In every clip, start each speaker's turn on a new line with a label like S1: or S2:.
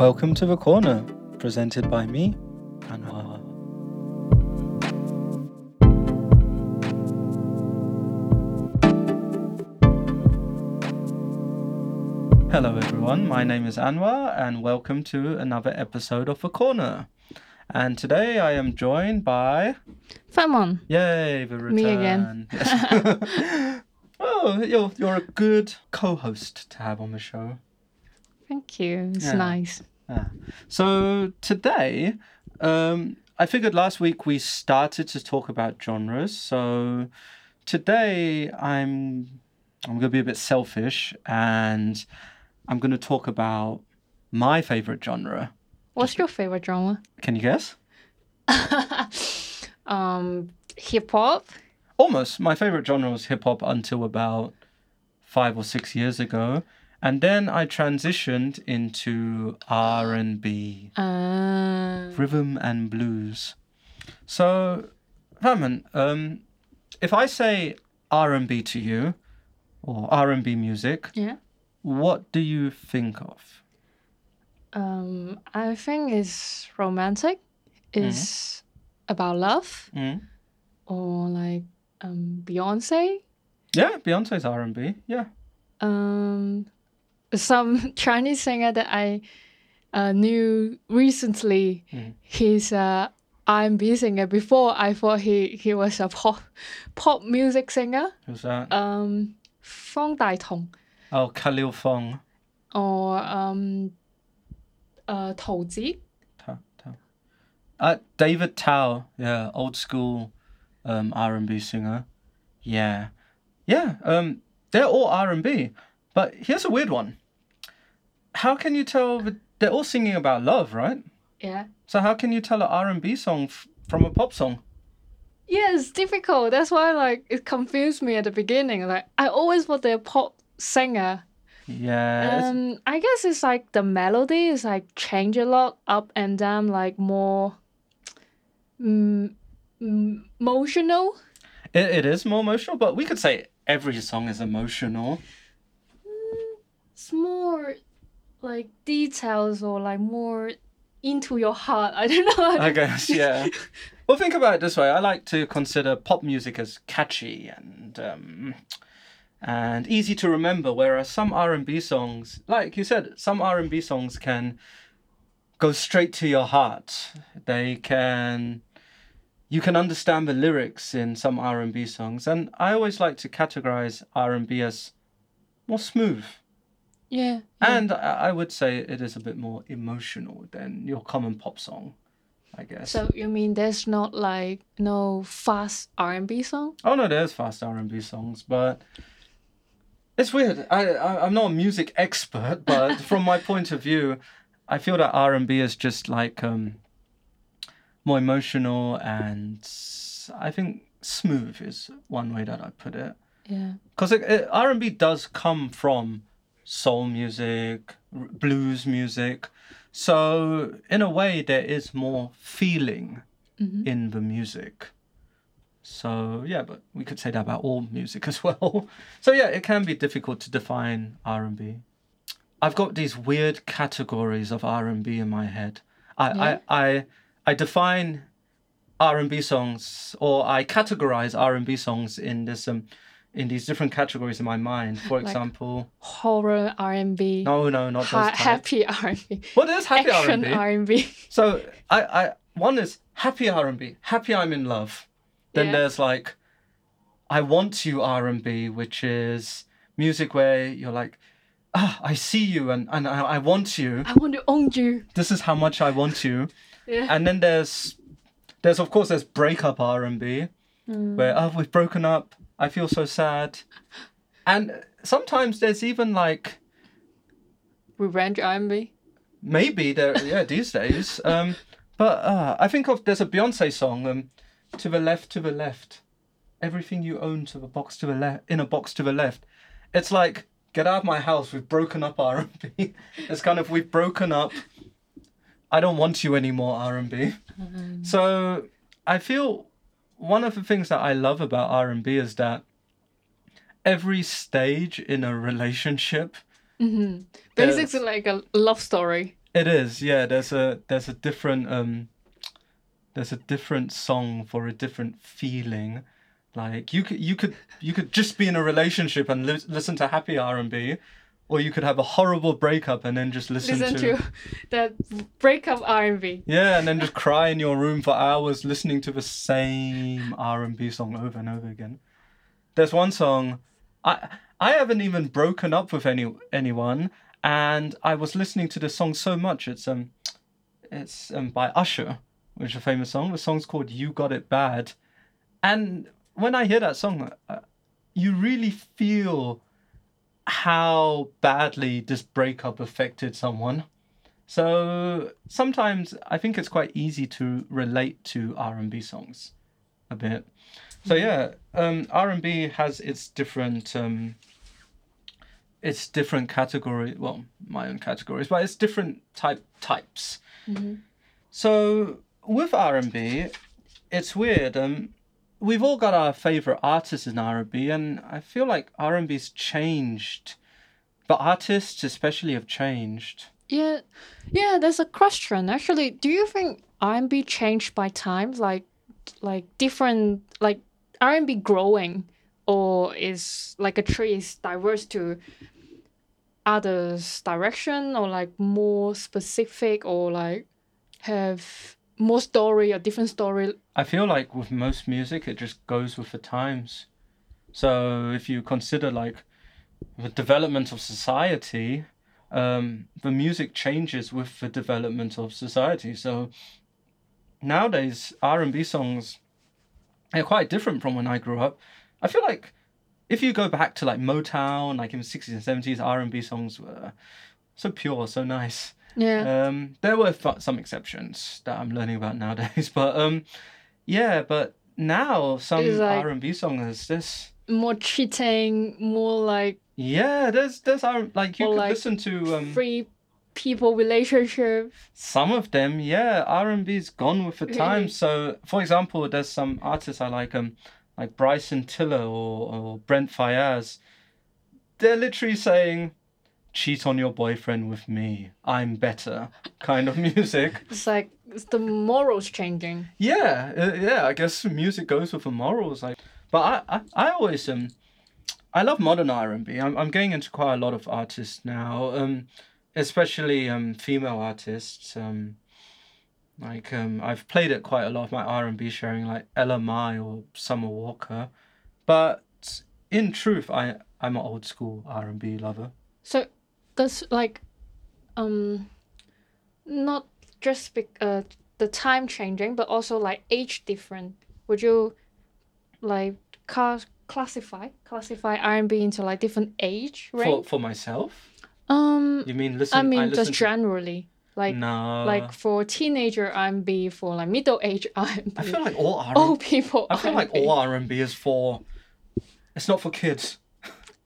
S1: Welcome to the corner, presented by me, Anwar. Hello, everyone. My name is Anwar, and welcome to another episode of the corner. And today I am joined by
S2: Fatmun.
S1: Yay, the return.
S2: Me again.
S1: Yes. oh, you're you're a good co-host to have on the show.
S2: Thank you. It's
S1: Yeah.
S2: nice.
S1: Yeah. So today, um, I figured last week we started to talk about genres. So today I'm I'm gonna be a bit selfish and I'm gonna talk about my favorite genre.
S2: What's your favorite genre?
S1: Can you guess?
S2: um, hip hop.
S1: Almost. My favorite genre was hip hop until about five or six years ago. And then I transitioned into R and B.
S2: Uh,
S1: rhythm and blues. So, Raman, um, if I say R and B to you, or R and B music,
S2: yeah.
S1: what do you think of?
S2: Um, I think it's romantic. It's about love
S1: Mm?
S2: or like um Beyonce.
S1: Yeah, Beyonce's R and B. Yeah.
S2: Um, some Chinese singer that I uh, knew recently.
S1: Mhm.
S2: He's a R&B singer. Before I thought he he was a pop pop music singer.
S1: Who's that?
S2: Um, Fang Datong
S1: oh, Khalil Fong.
S2: or um, uh, Tou Zi.
S1: Ta- ta- Uh, David Tao. Yeah, old school um, R and B singer. Yeah, yeah. Um, they're all R and B, but here's a weird one. How can you tell that they're all singing about love, right?
S2: Yeah.
S1: So how can you tell an R and B song f- from a pop song?
S2: Yeah, it's difficult. That's why like it confused me at the beginning. Like I always thought they're pop singer.
S1: Yeah,
S2: Um, I guess it's like the melody is like change a lot, up and down, like more mm, mm, emotional.
S1: it, it is more emotional, but we could say every song is emotional.
S2: It's more like details or like more into your heart. I don't know.
S1: I guess, yeah. well, think about it this way: I like to consider pop music as catchy and um, and easy to remember, whereas some R and B songs, like you said, some R and B songs can go straight to your heart. They can. You can understand the lyrics in some R and B songs, and I always like to categorize R and B as more smooth.
S2: Yeah. yeah.
S1: And I I would say it is a bit more emotional than your common pop song, I guess.
S2: So you mean there's not like no fast R and B song?
S1: oh no, there's fast R and B songs, but it's weird. I, I I'm not a music expert, but from my point of view, I feel that R and B is just like um more emotional and I think smooth is one way that I put it.
S2: Yeah.
S1: because R and B does come from soul music, blues music, so in a way there is more feeling
S2: Mhm.
S1: in the music. So yeah, but we could say that about all music as well. So yeah, it can be difficult to define R and B. I've got these weird categories of R and B in my head. I
S2: Yeah?
S1: I, I I define R and B songs or I categorize R and B songs in this um in these different categories in my mind. For
S2: Like
S1: example,
S2: Horror R and B.
S1: no, no, not
S2: Ha- happy R and B.
S1: Well, there's happy R and B.
S2: R and B.
S1: So I, I one is happy R and B, happy I'm in love. Then
S2: Yeah.
S1: there's like I want you R and B, which is music where you're like, ah, I see you and, and I, I want you.
S2: I want to own you.
S1: This is how much I want you.
S2: Yeah.
S1: And then there's there's of course there's breakup R and B
S2: Mm.
S1: where oh we've broken up. I feel so sad. And sometimes there's even like
S2: Revenge R and B.
S1: Maybe there, yeah, these days. Um, but uh, I think of there's a Beyonce song, um, "To the left, to the left, everything you own to the box to the left, in a box to the left." It's like get out of my house. We've broken up R and B. It's kind of we've broken up. I don't want you anymore R and B. So I feel one of the things that I love about R and B is that every stage in a relationship
S2: hmm Basically, like a love story.
S1: It is, yeah. There's a there's a different um there's a different song for a different feeling. Like you could you could you could just be in a relationship and li- listen to happy R and B, or you could have a horrible breakup and then just listen,
S2: Listen
S1: to,
S2: to the breakup R&B.
S1: yeah, and then just cry in your room for hours listening to the same R and B song over and over again. There's one song, I I haven't even broken up with any anyone, and I was listening to this song so much. It's um, it's um by Usher, which is a famous song. The song's called "You Got It Bad," and when I hear that song, uh, you really feel how badly this breakup affected someone. So sometimes I think it's quite easy to relate to R and B songs a bit. So yeah, um, R and B has its different um, its different category. Well, my own categories, but it's different type types.
S2: Mhm.
S1: So with R and B, it's weird. Um, we've all got our favorite artists in R and I feel like R and B's changed. But artists especially have changed.
S2: Yeah, yeah. There's a question actually. Do you think R&B changed by times, like, like different, like R&B growing, or is like a tree is diverse to others direction, or like more specific, or like have more story or different story?
S1: I feel like with most music, it just goes with the times. So if you consider like the development of society, um, the music changes with the development of society. So nowadays, R and B songs are quite different from when I grew up. I feel like if you go back to like Motown, like in the sixties and seventies, R and B songs were so pure, so nice.
S2: Yeah,
S1: Um, there were some exceptions that I'm learning about nowadays, but um, yeah, but now some
S2: like-
S1: R and B songs, there's
S2: more cheating, more like
S1: yeah, there's there's R like you could
S2: like
S1: listen to um
S2: free people relationship.
S1: some of them, yeah, R and B's gone with the
S2: Really?
S1: times. So, for example, there's some artists I like, um, like Bryson Tiller or or Brent Faiyaz. They're literally saying, "Cheat on your boyfriend with me. I'm better." Kind of music.
S2: It's like it's the morals changing.
S1: Yeah, uh, yeah. I guess music goes with the morals. Like, but I, I, I always um, I love modern R and B. I'm, I'm getting into quite a lot of artists now. Um, especially um, female artists. Um, like um, I've played it quite a lot of my R and B sharing, like Ella Mai or Summer Walker. But in truth, I I'm an old school R and B lover.
S2: So does like um not just be, uh the time changing but also like age different. Would you like ca- classify classify R&B into like different age
S1: For
S2: range?
S1: for for myself,
S2: um
S1: you mean listen?
S2: I mean
S1: listen
S2: just generally like
S1: no.
S2: like for teenager R&B for like middle age R&B.
S1: I feel like all R.
S2: old people
S1: I feel like
S2: R&B.
S1: all R and B is for. It's not for kids.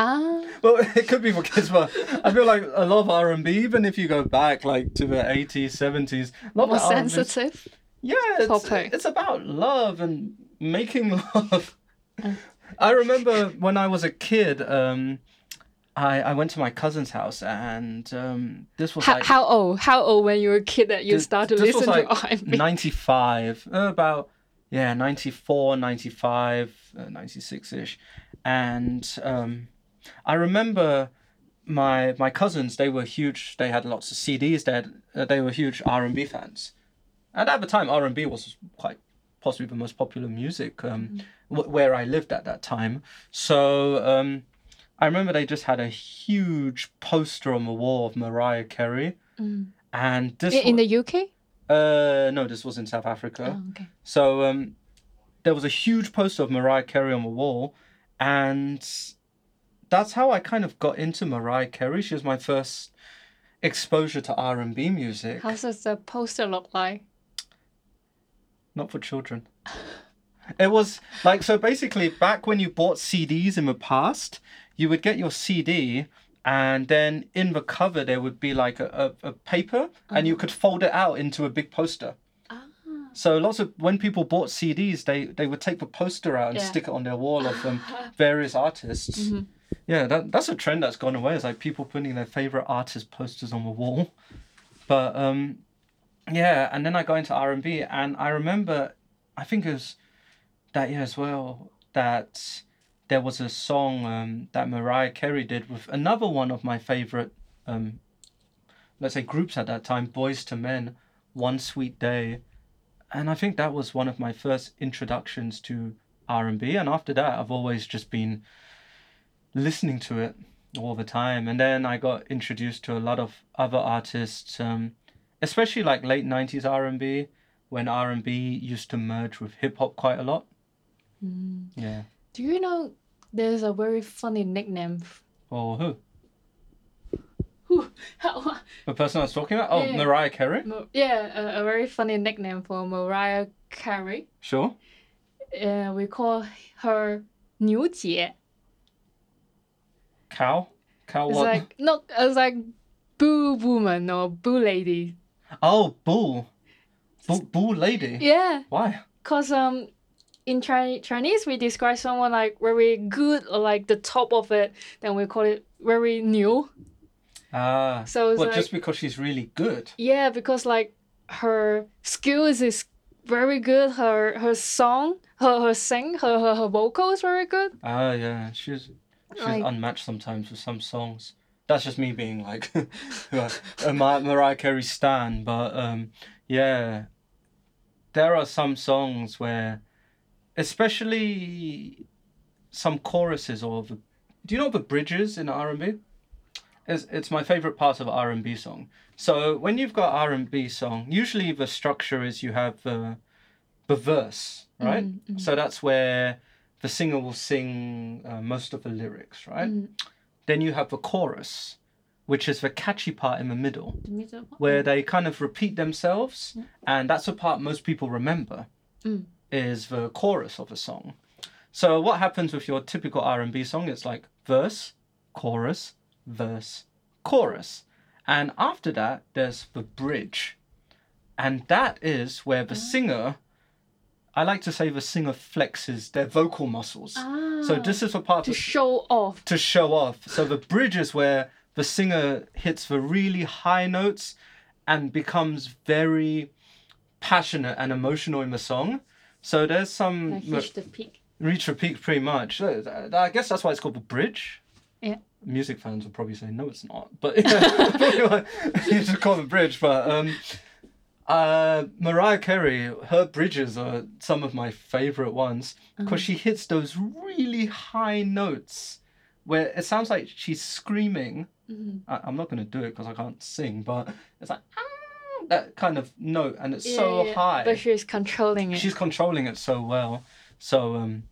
S2: Ah,
S1: Well, it could be for kids, but I feel like a lot of R and B, even if you go back like to the eighties, seventies, a lot
S2: more sensitive.
S1: Yeah, it's, it's about love and making love.
S2: Mm.
S1: I remember when I was a kid, um, I I went to my cousin's house and um, this was
S2: How,
S1: like
S2: how old? How old when you were a kid that you
S1: This-
S2: started
S1: this was
S2: listen
S1: like
S2: to R&B?
S1: 95 uh, about yeah 94 95 uh, 96ish and um i remember my my cousins they were huge they had lots of cds they had, uh, they were huge r&b fans and at the time r&b was quite possibly the most popular music um wh- where i lived at that time so um i remember they just had a huge poster on the wall of mariah carey
S2: Mm.
S1: and this
S2: In, the UK?
S1: uh, no, this was in South Africa.
S2: Oh, okay.
S1: So um, there was a huge poster of Mariah Carey on the wall, and that's how I kind of got into Mariah Carey. She was my first exposure to R and B music.
S2: How does the poster look like?
S1: Not for children. It was like so. Basically, back when you bought CDs in the past, you would get your CD. And then in the cover there would be like a, a, a paper, and you could fold it out into a big poster.
S2: Ah.
S1: So lots of when people bought CDs, they they would take the poster out and
S2: Yeah.
S1: stick it on their wall of um, various artists.
S2: Mhm.
S1: Yeah, that that's a trend that's gone away. It's like people putting their favorite artist posters on the wall. But um, yeah, and then I got into R and B, and I remember, I think it was that year as well that there was a song um, that Mariah Carey did with another one of my favorite, um, let's say groups at that time, Boyz II Men, One Sweet Day, and I think that was one of my first introductions to R and B, and after that I've always just been listening to it all the time, and then I got introduced to a lot of other artists, um, especially like late '90s R and B, when R and B used to merge with hip hop quite a lot.
S2: Mm.
S1: Yeah.
S2: Do you know there's a very funny nickname?
S1: Or who?
S2: Who? How?
S1: The person I was talking about? Oh,
S2: Yeah.
S1: Mariah Carey?
S2: Yeah, a, a very funny nickname for Mariah Carey.
S1: Sure.
S2: Uh, we call her 牛姐.
S1: Cow? Cow
S2: It's
S1: what?
S2: like no, it's like boo woman or boo lady.
S1: Oh, boo. Boo bull lady.
S2: Yeah,
S1: Why?
S2: cause um, in Chinese, Chinese we describe someone like very good or like the top of it. Then we call it very new.
S1: Ah.
S2: So it's
S1: Well,
S2: like
S1: just because she's really good.
S2: yeah, because like her skills is very good. Her her song, her her sing, her her, her vocal is very good.
S1: Ah, yeah. She's she's
S2: Like-
S1: unmatched sometimes with some songs. That's just me being like a Mar- Mariah Carey stan, but um, yeah, there are some songs where, especially some choruses or the, do you know the bridges in R and B? It's it's my favorite part of R and B song. So when you've got R and B song, usually the structure is you have the, the verse, right?
S2: Mm, mm,
S1: So that's where the singer will sing uh, most of the lyrics, right?
S2: mm.
S1: Then you have the chorus, which is the catchy part in the middle,
S2: The middle
S1: where they kind of repeat themselves,
S2: Mm.
S1: and that's the part most people remember.
S2: Mm.
S1: Is the chorus of a song. So what happens with your typical R and B song? It's like verse, chorus, verse, chorus, and after that there's the bridge, and that is where the singer. I like to say the singer flexes their vocal muscles.
S2: Ah,
S1: So this is a part
S2: to
S1: of
S2: show off.
S1: to show off. So the bridge is where the singer hits the really high notes and becomes very passionate and emotional in the song. So there's some
S2: Like reach the peak.
S1: reach the peak pretty much. I guess that's why it's called the bridge.
S2: Yeah.
S1: Music fans will probably say no, it's not. But yeah, probably why you should call it bridge. But um, uh, Mariah Carey, her bridges are some of my favorite ones because she hits those really high notes where it sounds like she's screaming.
S2: Mhm.
S1: I, I'm not gonna do it because I can't sing, but it's like "Ah," that kind of note, and it's
S2: Yeah,
S1: so
S2: yeah,
S1: high.
S2: But she's controlling it.
S1: She's controlling it so well. So um,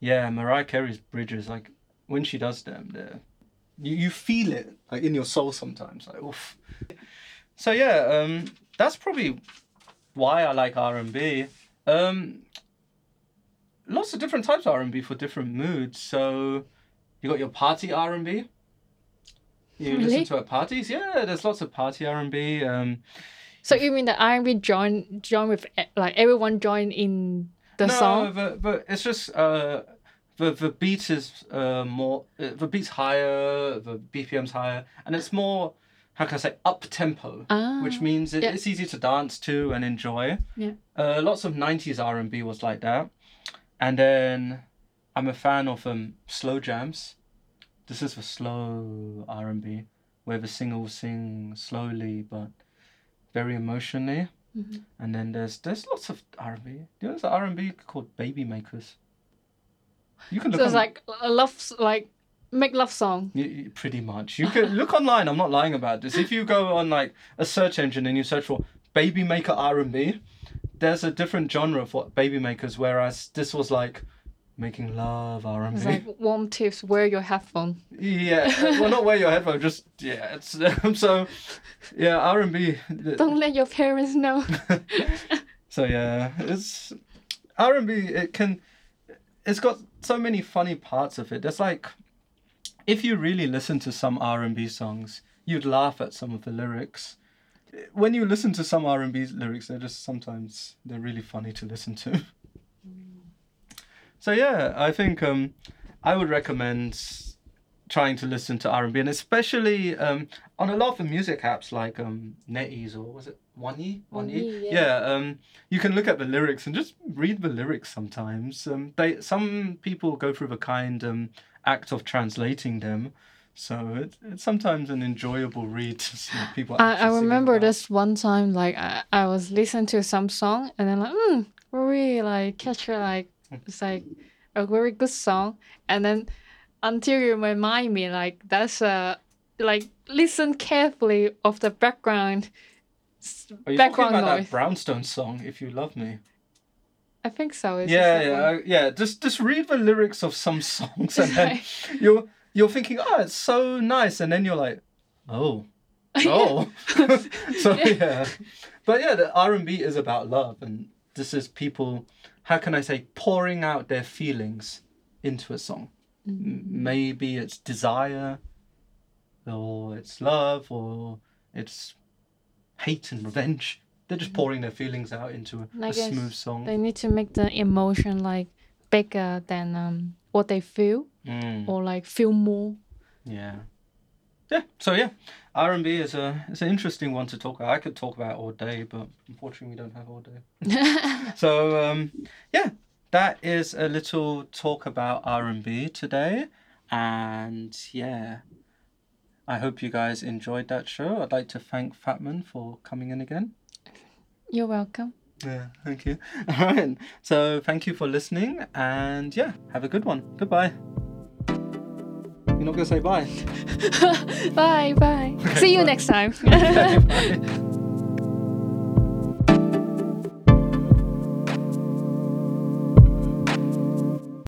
S1: yeah, Mariah Carey's bridges, like when she does them, they're you, you feel it like in your soul sometimes. Like oof. So yeah, um, that's probably why I like R and B. Um, lots of different types of R and B for different moods. So you got your party R and B. You listen to at parties, yeah. There's lots of party R and B. Um,
S2: so you mean the R&B join join with e- like everyone join in the
S1: no,
S2: song?
S1: No, but but it's just uh, the the beat is uh more uh, the beat's higher, the BPM's higher, and it's more how can I say up tempo,
S2: Ah,
S1: which means it,
S2: yeah.
S1: it's easy to dance to and enjoy.
S2: Yeah.
S1: Uh, lots of '90s R&B was like that, and then I'm a fan of um slow jams. This is the slow R&B where the singer will sing slowly but very emotionally.
S2: Mhm.
S1: And then there's there's lots of R&B. Do you know there's an R&B called Baby Makers? You can look
S2: so it's like a love like make love song.
S1: Pretty much. You can look online. I'm not lying about this. If you go on like a search engine and you search for baby maker R&B, there's a different genre for baby makers. Whereas this was like making love R&B.
S2: It's like warm tips. Wear your headphone.
S1: yeah. uh, Well, not wear your headphone. Just yeah. It's um, so yeah R&B.
S2: Don't let your parents know.
S1: so yeah, it's R&B. It can. It's got so many funny parts of it. There's like, if you really listen to some R&B songs, you'd laugh at some of the lyrics. When you listen to some R&B lyrics, they're just sometimes they're really funny to listen to. So yeah, I think um, I would recommend trying to listen to R&B and especially um, on a lot of the music apps like um, NetEase or was it Ye?
S2: Ye, yeah.
S1: Yeah, um, you can look at the lyrics and just read the lyrics sometimes. Um, they some people go through the kind um, act of translating them. So it's, it's sometimes an enjoyable read to see people.
S2: I, I remember this one time like I, I was listening to some song and then like hmm really like catch it like it's like a very good song and then until you remind me like that's a like listen carefully of the background
S1: Are you
S2: background
S1: talking about
S2: noise.
S1: that Brownstone song? If you love me.
S2: I think so. It's
S1: yeah, yeah, yeah. Just just read the lyrics of some songs, and then you're you're thinking, oh, it's so nice, and then you're like, oh, oh. so yeah, but yeah, the R and B is about love, and this is people. How can I say pouring out their feelings into a song? M- mm-hmm. Maybe it's desire, or it's love, or it's hate and revenge. They're just pouring their feelings out into a, a smooth song.
S2: They need to make the emotion like bigger than um what they feel
S1: Mm.
S2: or like feel more.
S1: Yeah. Yeah. So yeah, R and B is a it's an interesting one to talk about. I could talk about it all day, but unfortunately we don't have all day. so um, yeah, that is a little talk about R and B today, and yeah, I hope you guys enjoyed that show. I'd like to thank Fatmun for coming in again.
S2: You're welcome.
S1: Yeah, thank you. All right. So thank you for listening, and yeah, have a good one. Goodbye. You're not gonna say bye.
S2: bye bye. See you next time.
S1: Okay, bye.